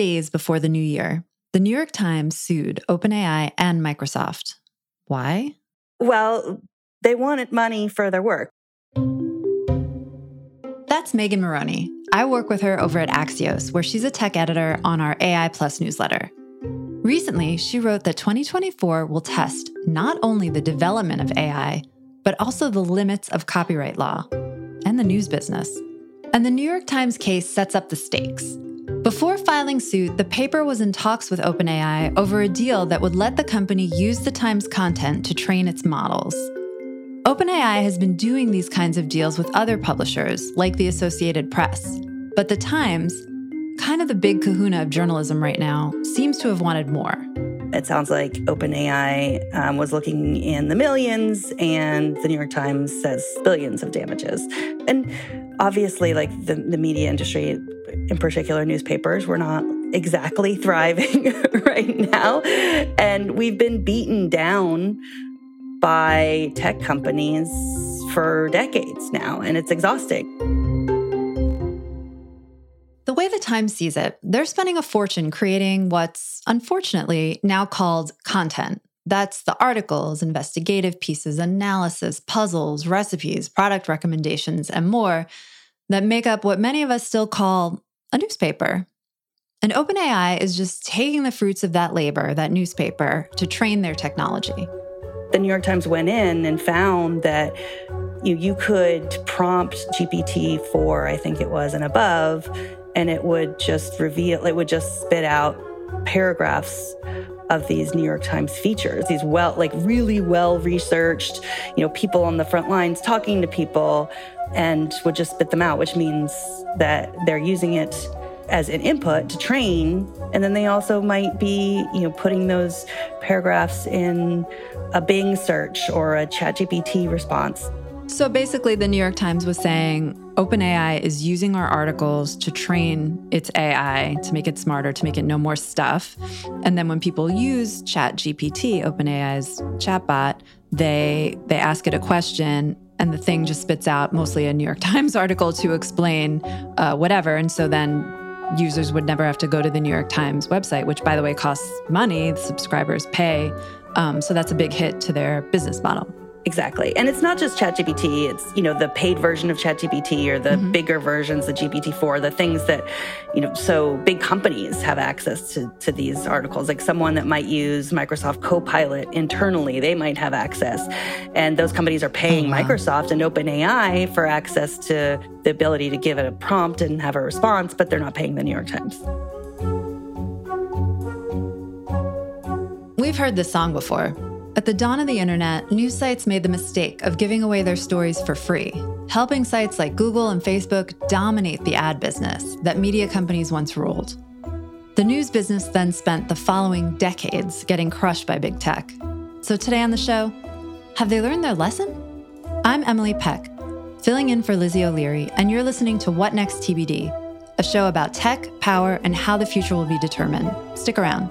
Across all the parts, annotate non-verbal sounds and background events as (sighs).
Days before the new year, the New York Times sued OpenAI and Microsoft. Why? Well, they wanted money for their work. That's Megan Morrone. I work with her over at Axios, where she's a tech editor on our AI Plus newsletter. Recently, she wrote that 2024 will test not only the development of AI, but also the limits of copyright law and the news business. And the New York Times case sets up the stakes. Before filing suit, the paper was in talks with OpenAI over a deal that would let the company use the Times content to train its models. OpenAI has been doing these kinds of deals with other publishers, like the Associated Press. But the Times, kind of the big kahuna of journalism right now, seems to have wanted more. It sounds like OpenAI um, was looking in the millions, and the New York Times says billions of damages. And obviously, like the, the media industry, in particular newspapers, were not exactly (laughs) thriving (laughs) right now. And we've been beaten down by tech companies for decades now, and it's exhausting. The way the Times sees it, they're spending a fortune creating what's unfortunately now called content. That's the articles, investigative pieces, analysis, puzzles, recipes, product recommendations, and more that make up what many of us still call a newspaper. And OpenAI is just taking the fruits of that labor, that newspaper, to train their technology. The New York Times went in and found that you, you could prompt GPT 4, I think it was, and above, and it would just reveal, it would just spit out paragraphs of these New York Times features, these well, like really well researched, you know, people on the front lines talking to people and would just spit them out, which means that they're using it as an input to train. And then they also might be, you know, putting those paragraphs in a Bing search or a ChatGPT response. So basically, the New York Times was saying OpenAI is using our articles to train its AI to make it smarter, to make it know more stuff. And then when people use ChatGPT, OpenAI's chatbot, they they ask it a question and the thing just spits out mostly a New York (laughs) Times article to explain uh, whatever. And so then users would never have to go to the New York Times website, which, by the way, costs money. The subscribers pay. Um, so that's a big hit to their business model. Exactly. And it's not just ChatGPT, it's, you know, the paid version of ChatGPT or the mm-hmm. bigger versions, the GPT-4, the things that, you know, so big companies have access to, to these articles. Like someone that might use Microsoft Copilot internally, they might have access. And those companies are paying oh, wow. Microsoft and OpenAI for access to the ability to give it a prompt and have a response, but they're not paying the New York Times. We've heard this song before. At the dawn of the internet, news sites made the mistake of giving away their stories for free, helping sites like Google and Facebook dominate the ad business that media companies once ruled. The news business then spent the following decades getting crushed by big tech. So today on the show, have they learned their lesson? I'm Emily Peck, filling in for Lizzie O'Leary, and you're listening to What Next TBD, a show about tech, power, and how the future will be determined. Stick around.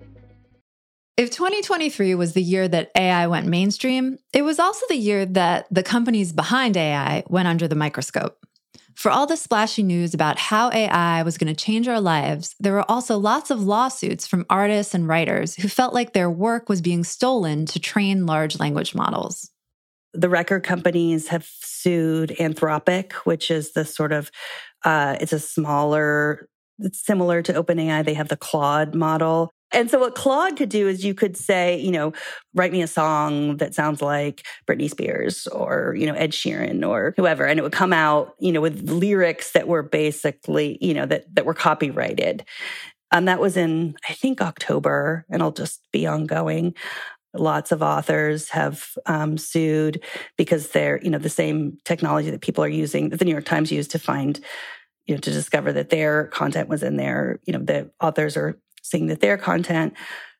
If 2023 was the year that AI went mainstream, it was also the year that the companies behind AI went under the microscope. For all the splashy news about how AI was going to change our lives, there were also lots of lawsuits from artists and writers who felt like their work was being stolen to train large language models. The record companies have sued Anthropic, which is the sort of uh, it's a smaller, it's similar to OpenAI. They have the Claude model, and so what Claude could do is you could say, you know, write me a song that sounds like Britney Spears or, you know, Ed Sheeran or whoever. And it would come out, you know, with lyrics that were basically, you know, that, that were copyrighted. And that was in, I think, October, and it'll just be ongoing. Lots of authors have um, sued because they're, you know, the same technology that people are using, that the New York Times used to find, you know, to discover that their content was in there. You know, the authors are that their content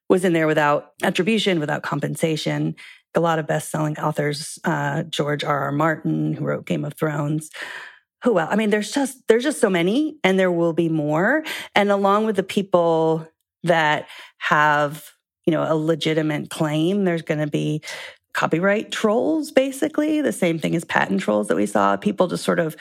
was in there without attribution, without compensation. A lot of best-selling authors, uh, George R. R. Martin, who wrote Game of Thrones. Who else? I mean, there's just there's just so many, and there will be more. And along with the people that have, you know, a legitimate claim, there's going to be copyright trolls, basically the same thing as patent trolls that we saw. People just sort of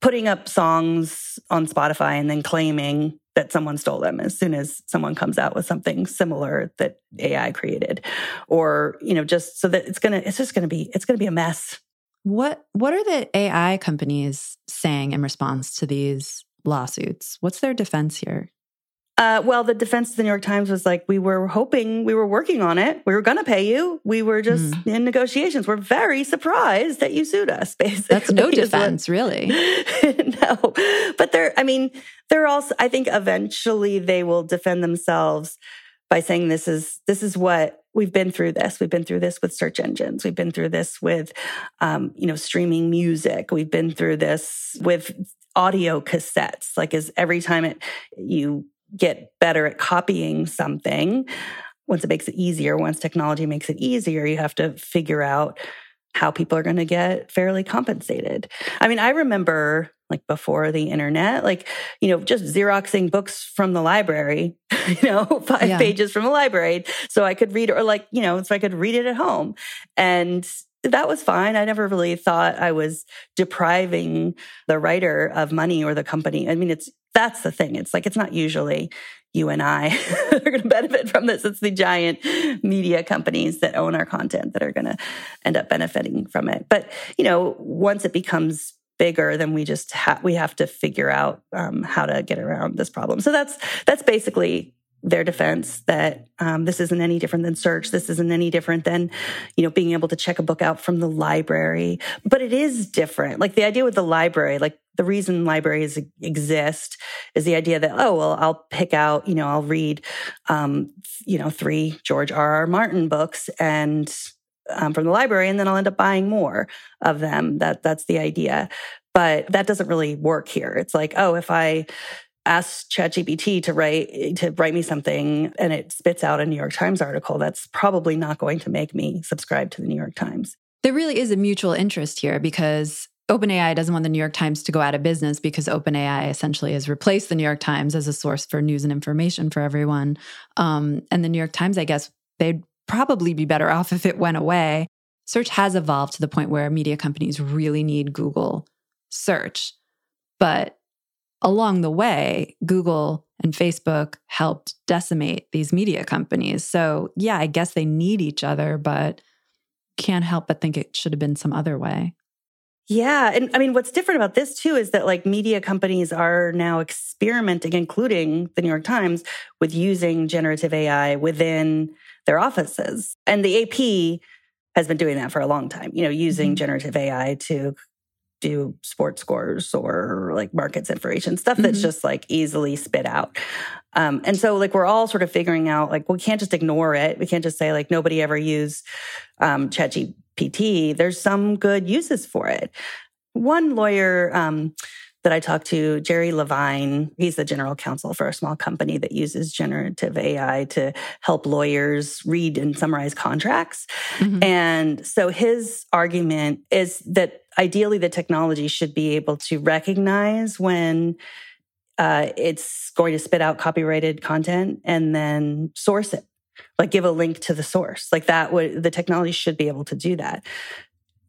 putting up songs on Spotify and then claiming that someone stole them as soon as someone comes out with something similar that AI created or you know just so that it's going to it's just going to be it's going to be a mess. What what are the AI companies saying in response to these lawsuits? What's their defense here? Uh, well, the defense of the New York Times was like, we were hoping, we were working on it. We were going to pay you. We were just mm. in negotiations. We're very surprised that you sued us, (laughs) basically. That's no defense, really. (laughs) no. But they're, I mean, they're also, I think eventually they will defend themselves by saying this is, this is what we've been through this. We've been through this with search engines. We've been through this with, um, you know, streaming music. We've been through this with audio cassettes. Like, is every time it, you get better at copying something, once it makes it easier, once technology makes it easier, you have to figure out how people are going to get fairly compensated. I mean, I remember like before the internet, like, you know, just Xeroxing books from the library, (laughs) you know, five yeah. pages from the library. So I could read or like, you know, so I could read it at home. And that was fine. I never really thought I was depriving the writer of money or the company. I mean, it's that's the thing. It's like it's not usually you and I (laughs) are going to benefit from this. It's the giant media companies that own our content that are going to end up benefiting from it. But you know, once it becomes bigger, then we just ha- we have to figure out um, how to get around this problem. So that's that's basically their defense that um, this isn't any different than search. This isn't any different than, you know, being able to check a book out from the library. But it is different. Like the idea with the library, like the reason libraries exist is the idea that, oh, well, I'll pick out, you know, I'll read, um, you know, three George R. R. Martin books and um, from the library, and then I'll end up buying more of them. That that's the idea. But that doesn't really work here. It's like, oh, if I ask ChatGPT to write to write me something and it spits out a New York Times article, that's probably not going to make me subscribe to the New York Times. There really is a mutual interest here because OpenAI doesn't want the New York Times to go out of business because OpenAI essentially has replaced the New York Times as a source for news and information for everyone. Um, and the New York Times, I guess, they'd probably be better off if it went away. Search has evolved to the point where media companies really need Google search. But along the way, Google and Facebook helped decimate these media companies. So, yeah, I guess they need each other, but can't help but think it should have been some other way. Yeah. And I mean, what's different about this too is that like media companies are now experimenting, including the New York Times, with using generative AI within their offices. And the AP has been doing that for a long time, you know, using mm-hmm. generative AI to do sports scores or like markets information, stuff mm-hmm. that's just like easily spit out. Um, and so like we're all sort of figuring out like we can't just ignore it. We can't just say like nobody ever used um, ChatGPT. There's some good uses for it. One lawyer um, that I talked to, Jerry Levine, he's the general counsel for a small company that uses generative AI to help lawyers read and summarize contracts. Mm-hmm. And so his argument is that ideally the technology should be able to recognize when uh, it's going to spit out copyrighted content and then source it. Like give a link to the source. Like that would the technology should be able to do that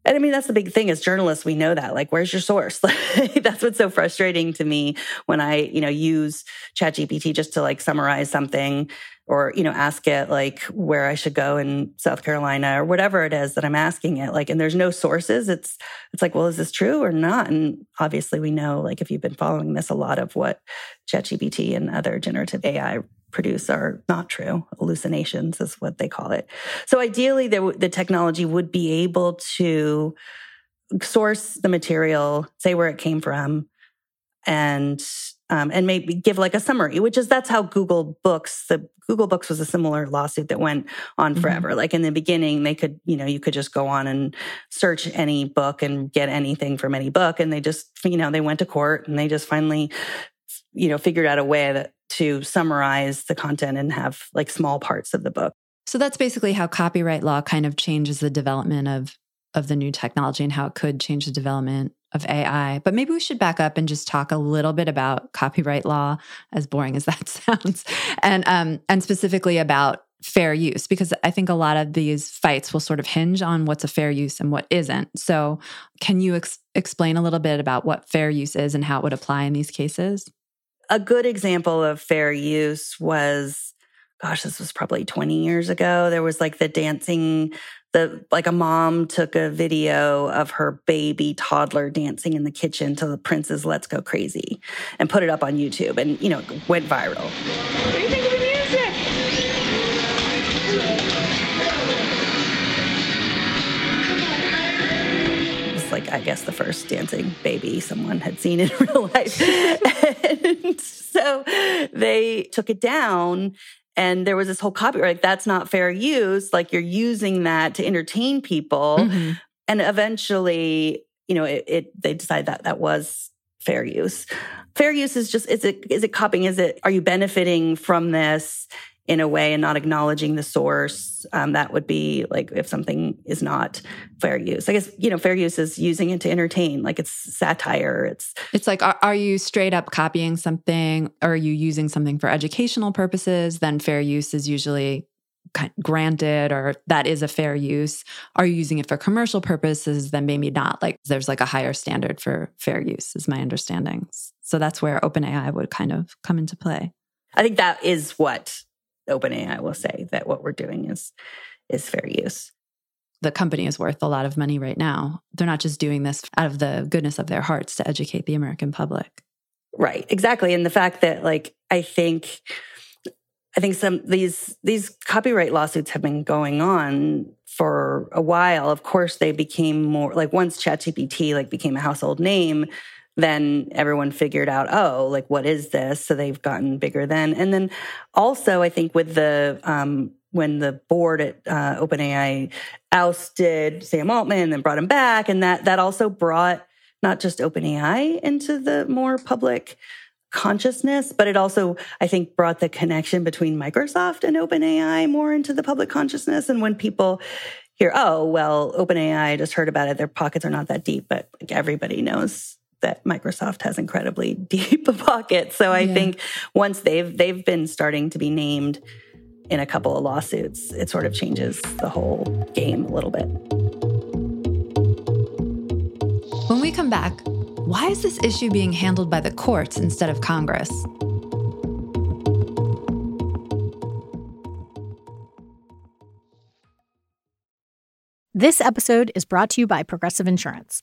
and I mean, that's the big thing as journalists, we know that. Like, where's your source? (laughs) that's what's so frustrating to me when I, you know, use ChatGPT just to like summarize something or, you know, ask it like where I should go in South Carolina or whatever it is that I'm asking it. Like, and there's no sources. It's, it's like, well, is this true or not? And obviously we know, like, if you've been following this, a lot of what ChatGPT and other generative AI produce are not true. Hallucinations is what they call it. So ideally, the, the technology would be able to source the material, say where it came from, and um, and maybe give like a summary, which is that's how Google Books, the Google Books was a similar lawsuit that went on mm-hmm. forever. Mm-hmm. Like in the beginning, they could, you know, you could just go on and search any book and get anything from any book. And they just, you know, they went to court and they just finally, you know, figured out a way that to summarize the content and have like small parts of the book. So that's basically how copyright law kind of changes the development of of the new technology and how it could change the development of AI. But maybe we should back up and just talk a little bit about copyright law, as boring as that (laughs) sounds, and um, and specifically about fair use, because I think a lot of these fights will sort of hinge on what's a fair use and what isn't. So, can you ex- explain a little bit about what fair use is and how it would apply in these cases? A good example of fair use was gosh this was probably 20 years ago. There was like the dancing the like a mom took a video of her baby toddler dancing in the kitchen to the prince's let's go crazy and put it up on youtube and you know went viral like I guess the first dancing baby someone had seen in (laughs) real life. and so they took it down and there was this whole copyright like, that's not fair use like you're using that to entertain people mm-hmm. and eventually you know it, it they decided that that was fair use fair use is just is it is it copying is it are you benefiting from this in a way and not acknowledging the source. Um, that would be like if something is not fair use. I guess you know fair use is using it to entertain, like it's satire. It's it's like are, are you straight up copying something, or are you using something for educational purposes? Then fair use is usually granted or that is a fair use are you using it for commercial purposes then maybe not like there's like a higher standard for fair use is my understanding so that's where openai would kind of come into play i think that is what OpenAI I will say that what we're doing is is fair use. The company is worth a lot of money right now. They're not just doing this out of the goodness of their hearts to educate the American public. Right, exactly. And the fact that like I think I think some these these copyright lawsuits have been going on for a while. Of course, they became more like once ChatGPT like became a household name, then everyone figured out, oh, like what is this? So they've gotten bigger then. And then also, I think with the um, when the board at uh, OpenAI ousted Sam Altman and brought him back, and that that also brought not just OpenAI into the more public consciousness, but it also, I think, brought the connection between Microsoft and OpenAI more into the public consciousness. And when people hear, oh, well, OpenAI, just heard about it, their pockets are not that deep, but like everybody knows that Microsoft has incredibly (laughs) deep pockets. So I yeah. think once they've they've been starting to be named in a couple of lawsuits, it sort of changes the whole game a little bit. When we come back, why is this issue being handled by the courts instead of Congress? This episode is brought to you by Progressive Insurance.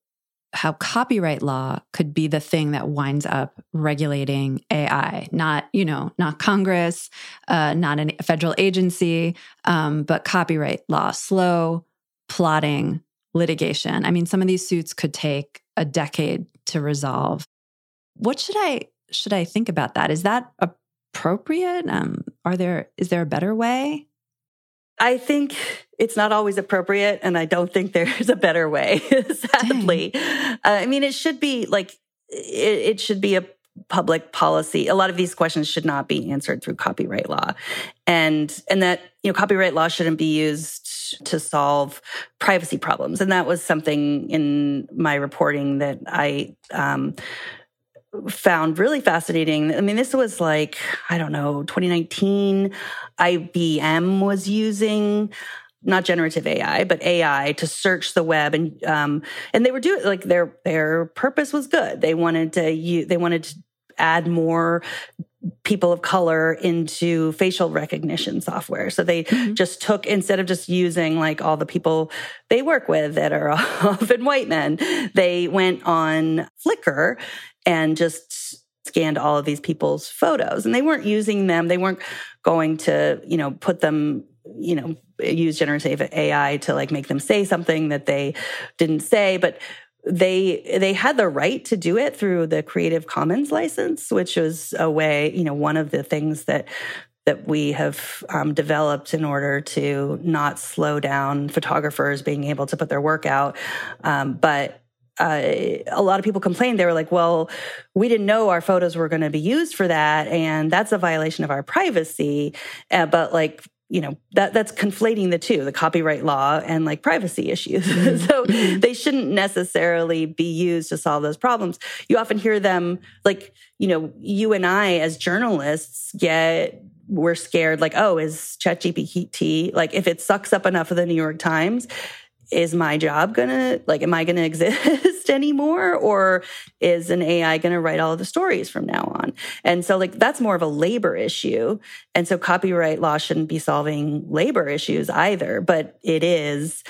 how copyright law could be the thing that winds up regulating AI, not you know, not Congress, uh, not a federal agency, um, but copyright law, slow, plotting litigation. I mean, some of these suits could take a decade to resolve. What should I should I think about that? Is that appropriate? Um, are there is there a better way? I think it's not always appropriate, and I don't think (laughs) there's a better way. (laughs) sadly, uh, I mean, it should be like it, it should be a public policy. A lot of these questions should not be answered through copyright law, and and that you know copyright law shouldn't be used to solve privacy problems. And that was something in my reporting that I um, found really fascinating. I mean, this was like, I don't know, 2019. IBM was using not generative AI, but AI to search the web, and um, and they were doing like their their purpose was good. They wanted to use, they wanted to add more people of color into facial recognition software. So they mm-hmm. just took, instead of just using like all the people they work with that are (laughs) often white men, they went on Flickr and just scanned all of these people's photos. And they weren't using them. They weren't going to you know put them you know use generative ai to like make them say something that they didn't say. But they they had the right to do it through the creative commons license which was a way you know one of the things that that we have um, developed in order to not slow down photographers being able to put their work out. Um, but uh, a lot of people complained. They were like, well, we didn't know our photos were going to be used for that. And that's a violation of our privacy. Uh, but like, you know, that, that's conflating the two, the copyright law and like privacy issues. (laughs) Mm-hmm. so they shouldn't necessarily be used to solve those problems. You often hear them like, you know, you and I as journalists get we're scared like, oh, is ChatGPT like if it sucks up enough of the New York Times, is my job gonna like am i gonna (laughs) exist anymore? Or is an ai gonna write all the stories from now on? And so like that's more of a labor issue. And so copyright law shouldn't be solving labor issues either but it is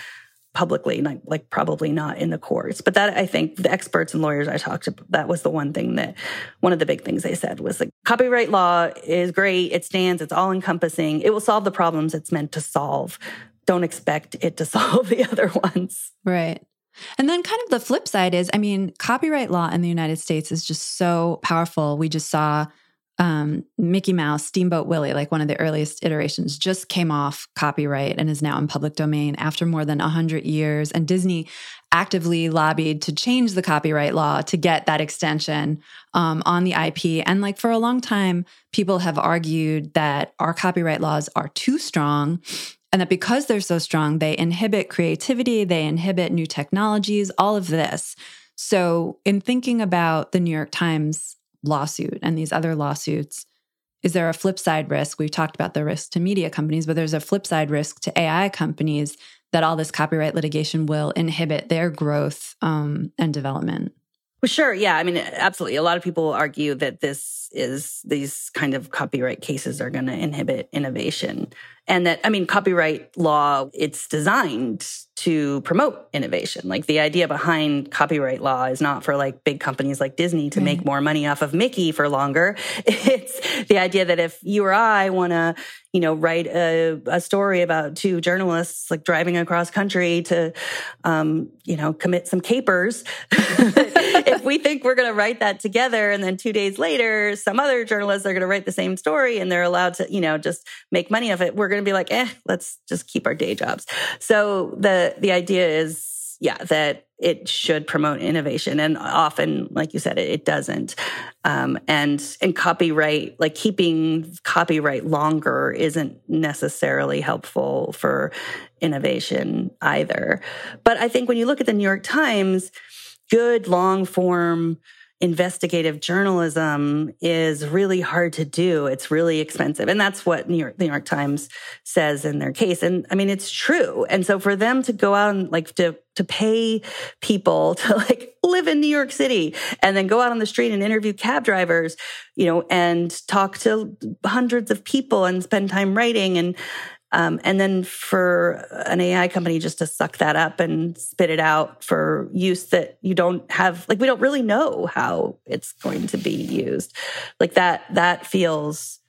publicly like, like probably not in the courts. But that i think the experts and lawyers i talked to that was the one thing that one of the big things they said was like copyright law is great. It stands. It's all encompassing it will solve the problems it's meant to solve don't expect it to (laughs) solve the other ones. Right. And then, kind of the flip side is I mean, copyright law in the United States is just so powerful. We just saw um, Mickey Mouse, Steamboat Willie, like one of the earliest iterations, just came off copyright and is now in public domain after more than 100 years. And Disney actively lobbied to change the copyright law to get that extension um, on the IP. And like for a long time, people have argued that our copyright laws are too strong and that because they're so strong, they inhibit creativity, they inhibit new technologies, all of this. So, in thinking about the New York Times lawsuit and these other lawsuits, is there a flip side risk? We've talked about the risk to media companies, but there's a flip side risk to AI companies that all this copyright litigation will inhibit their growth um, and development. Well, sure. Yeah. I mean, absolutely. A lot of people argue that this is these kind of copyright cases are going to inhibit innovation. and that, I mean, copyright law, it's designed to promote innovation. Like the idea behind copyright law is not for like big companies like Disney to make more money off of Mickey for longer. (laughs) It's the idea that if you or I want to, you know, write a, a, story about two journalists like driving across country to, um, you know, commit some capers, (laughs) if we think we're going to write that together and then two days later, some other journalists are going to write the same story and they're allowed to, you know, just make money of it, we're going to be like, eh, let's just keep our day jobs. So the, the idea is, yeah, that it should promote innovation. And often, like you said, it, it doesn't. Um, and, and copyright, like keeping copyright longer isn't necessarily helpful for innovation either. But I think when you look at the New York Times, good long form investigative journalism is really hard to do. It's really expensive. And that's what New York, the New York Times says in their case. And I mean, it's true. And so for them to go out and like to, to pay people (laughs) to like live in New York City and then go out on the street and interview cab drivers, you know, and talk to hundreds of people and spend time writing and, um, and then for an AI company just to suck that up and spit it out for use that you don't have, like, we don't really know how it's going to be used. Like that, that feels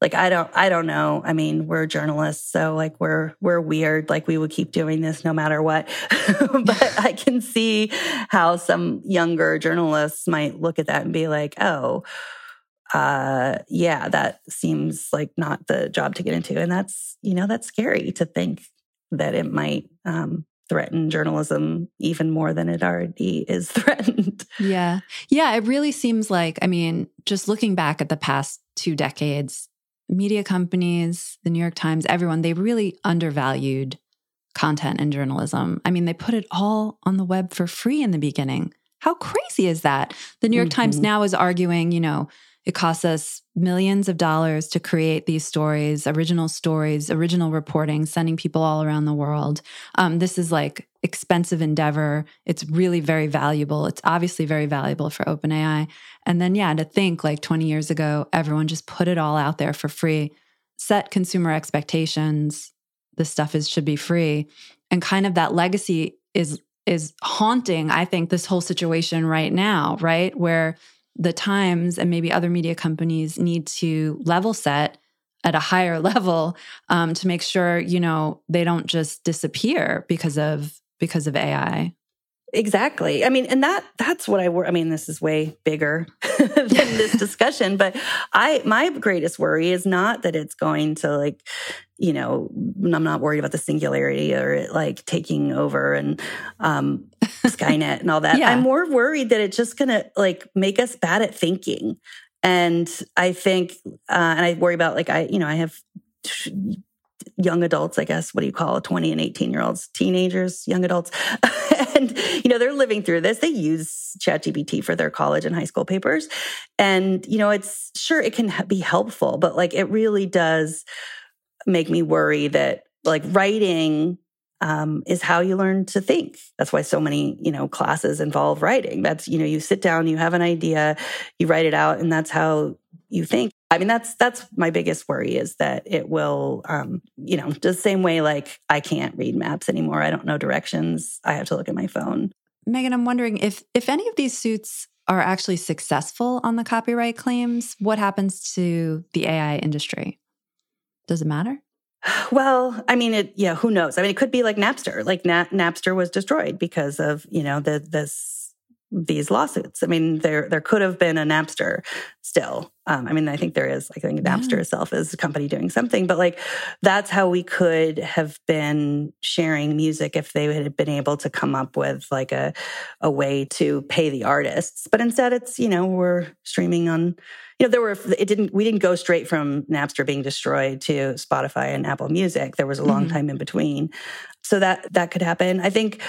like I don't, I don't know. I mean, we're journalists, so like we're, we're weird. Like we would keep doing this no matter what. (laughs) but I can see how some younger journalists might look at that and be like, oh, uh, yeah, that seems like not the job to get into. And that's, you know, that's scary to think that it might um, threaten journalism even more than it already is (laughs) threatened. Yeah. Yeah. It really seems like, I mean, just looking back at the past two decades, media companies, the New York Times, everyone, they really undervalued content and journalism. I mean, they put it all on the web for free in the beginning. How crazy is that? The New York mm-hmm. Times now is arguing, you know, it costs us millions of dollars to create these stories, original stories, original reporting, sending people all around the world. Um, this is like expensive endeavor. It's really very valuable. It's obviously very valuable for OpenAI. And then, yeah, to think like 20 years ago, everyone just put it all out there for free, set consumer expectations. This stuff is should be free, and kind of that legacy is is haunting. I think this whole situation right now, right where the Times and maybe other media companies need to level set at a higher (laughs) level um, to make sure you know they don't just disappear because of because of AI. Exactly. I mean, and that that's what I worry. I mean, this is way bigger (laughs) than this discussion, but I my greatest worry is not that it's going to like, you know, I'm not worried about the singularity or it like taking over and um Skynet and all that. (laughs) Yeah. I'm more worried that it's just gonna like make us bad at thinking. And I think, uh, and I worry about like I, you know, I have young adults, I guess, what do you call it? 20 and 18 year olds, teenagers, young adults. (laughs) and, you know, they're living through this. They use ChatGPT for their college and high school papers. And, you know, it's sure it can be helpful, but like it really does make me worry that like writing um, is how you learn to think. That's why so many, you know, classes involve writing. That's, you know, you sit down, you have an idea, you write it out, and that's how you think. I mean, that's that's my biggest worry is that it will, um, you know, the same way like I can't read maps anymore. I don't know directions. I have to look at my phone. Megan, I'm wondering if if any of these suits are actually successful on the copyright claims, what happens to the AI industry? Does it matter? (sighs) Well, I mean, it, yeah, who knows? I mean, it could be like Napster. Like Na- Napster was destroyed because of, you know, the, this, these lawsuits. I mean, there, there could have been a Napster still. Um, I mean, I think there is, I think Napster yeah. itself is a company doing something, but like that's how we could have been sharing music if they had been able to come up with like a, a way to pay the artists. But instead it's, you know, we're streaming on, you know, there were, it didn't, we didn't go straight from Napster being destroyed to Spotify and Apple Music. There was a long mm-hmm. time in between. So that, that could happen. I think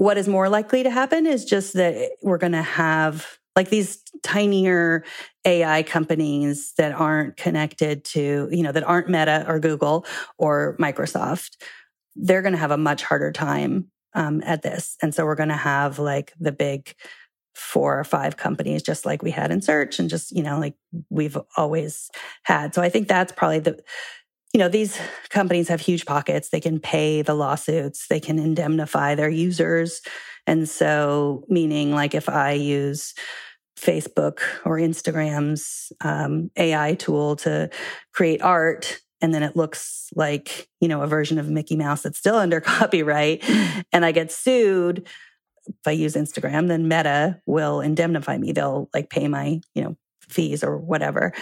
what is more likely to happen is just that we're going to have like these tinier AI companies that aren't connected to, you know, that aren't Meta or Google or Microsoft. They're going to have a much harder time um, at this. And so we're going to have like the big four or five companies, just like we had in search and just, you know, like we've always had. So I think that's probably the, you know, these companies have huge pockets. They can pay the lawsuits, they can indemnify their users. And so, meaning like if I use Facebook or Instagram's um, AI tool to create art, and then it looks like, you know, a version of Mickey Mouse that's still under (laughs) copyright, and I get sued. If I use Instagram, then Meta will indemnify me. They'll like pay my, you know, fees or whatever.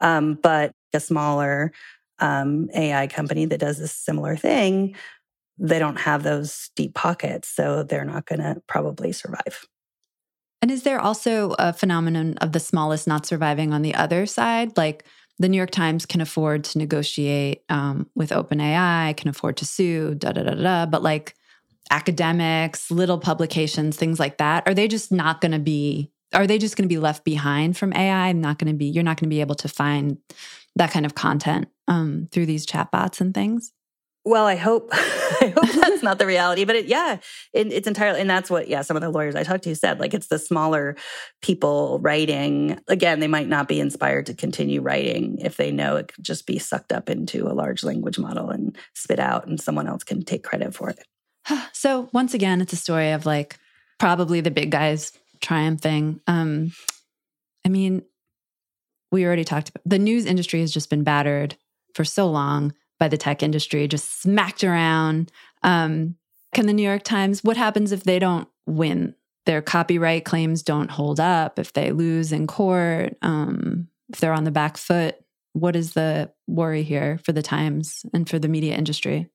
Um, but a smaller um, AI company that does a similar thing, they don't have those deep pockets. So they're not going to probably survive. And is there also a phenomenon of the smallest not surviving on the other side? Like the New York Times can afford to negotiate um, with OpenAI, can afford to sue, da da da da. But like academics, little publications, things like that, are they just not going to be? Are they just going to be left behind from AI? I'm Not going to be. You're not going to be able to find that kind of content um, through these chatbots and things? Well, I hope (laughs) I hope that's not the reality, but it, yeah, it, it's entirely, and that's what yeah, some of the lawyers I talked to said. Like it's the smaller people writing. Again, they might not be inspired to continue writing if they know it could just be sucked up into a large language model and spit out, and someone else can take credit for it. (sighs) So once again, it's a story of like probably the big guys triumphing. Um, I mean, we already talked about the news industry has just been battered for so long by the tech industry, just smacked around. Um, can the New York Times, what happens if they don't win? Their copyright claims don't hold up, if they lose in court, um, if they're on the back foot. What is the worry here for the Times and for the media industry?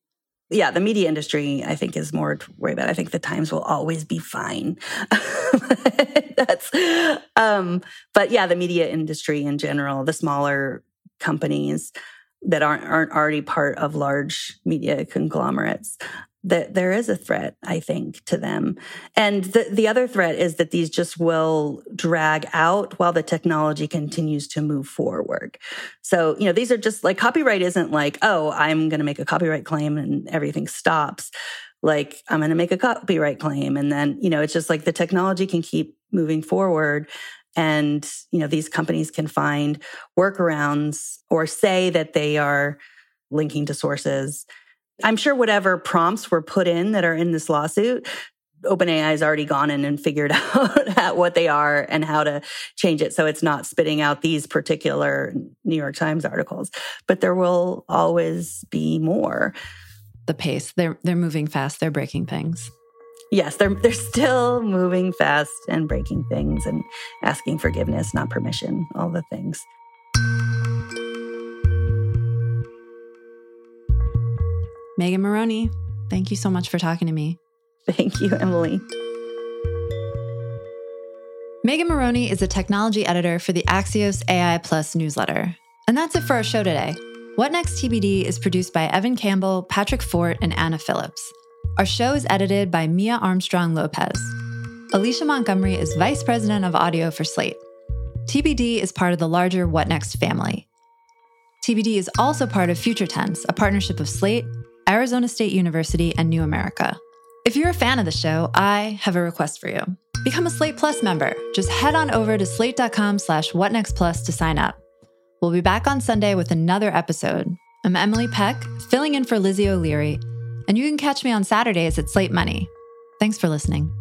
Yeah, the media industry, I think, is more to worry about. I think the Times will always be fine. (laughs) That's, um, but yeah, the media industry in general, the smaller companies that aren't aren't already part of large media conglomerates, that there is a threat, I think, to them. And the, the other threat is that these just will drag out while the technology continues to move forward. So, you know, these are just like copyright isn't like, oh, I'm going to make a copyright claim and everything stops. Like, I'm going to make a copyright claim. And then, you know, it's just like the technology can keep moving forward. And, you know, these companies can find workarounds or say that they are linking to sources I'm sure whatever prompts were put in that are in this lawsuit, OpenAI has already gone in and figured (laughs) out what they are and how to change it so it's not spitting out these particular New York Times articles. But there will always be more. The pace. They're they're moving fast, they're breaking things. Yes, they're they're still moving fast and breaking things and asking forgiveness, not permission, all the things. Megan Morrone, thank you so much for talking to me. Thank you, Emily. Megan Morrone is a technology editor for the Axios AI Plus newsletter. And that's it for our show today. What Next TBD is produced by Evan Campbell, Patrick Fort, and Anna Phillips. Our show is edited by Mia Armstrong Lopez. Alicia Montgomery is Vice President of Audio for Slate. TBD is part of the larger What Next family. TBD is also part of Future Tense, a partnership of Slate, Arizona State University, and New America. If you're a fan of the show, I have a request for you. Become a Slate Plus member. Just head on over to slate.com slash whatnextplus to sign up. We'll be back on Sunday with another episode. I'm Emily Peck, filling in for Lizzie O'Leary, and you can catch me on Saturdays at Slate Money. Thanks for listening.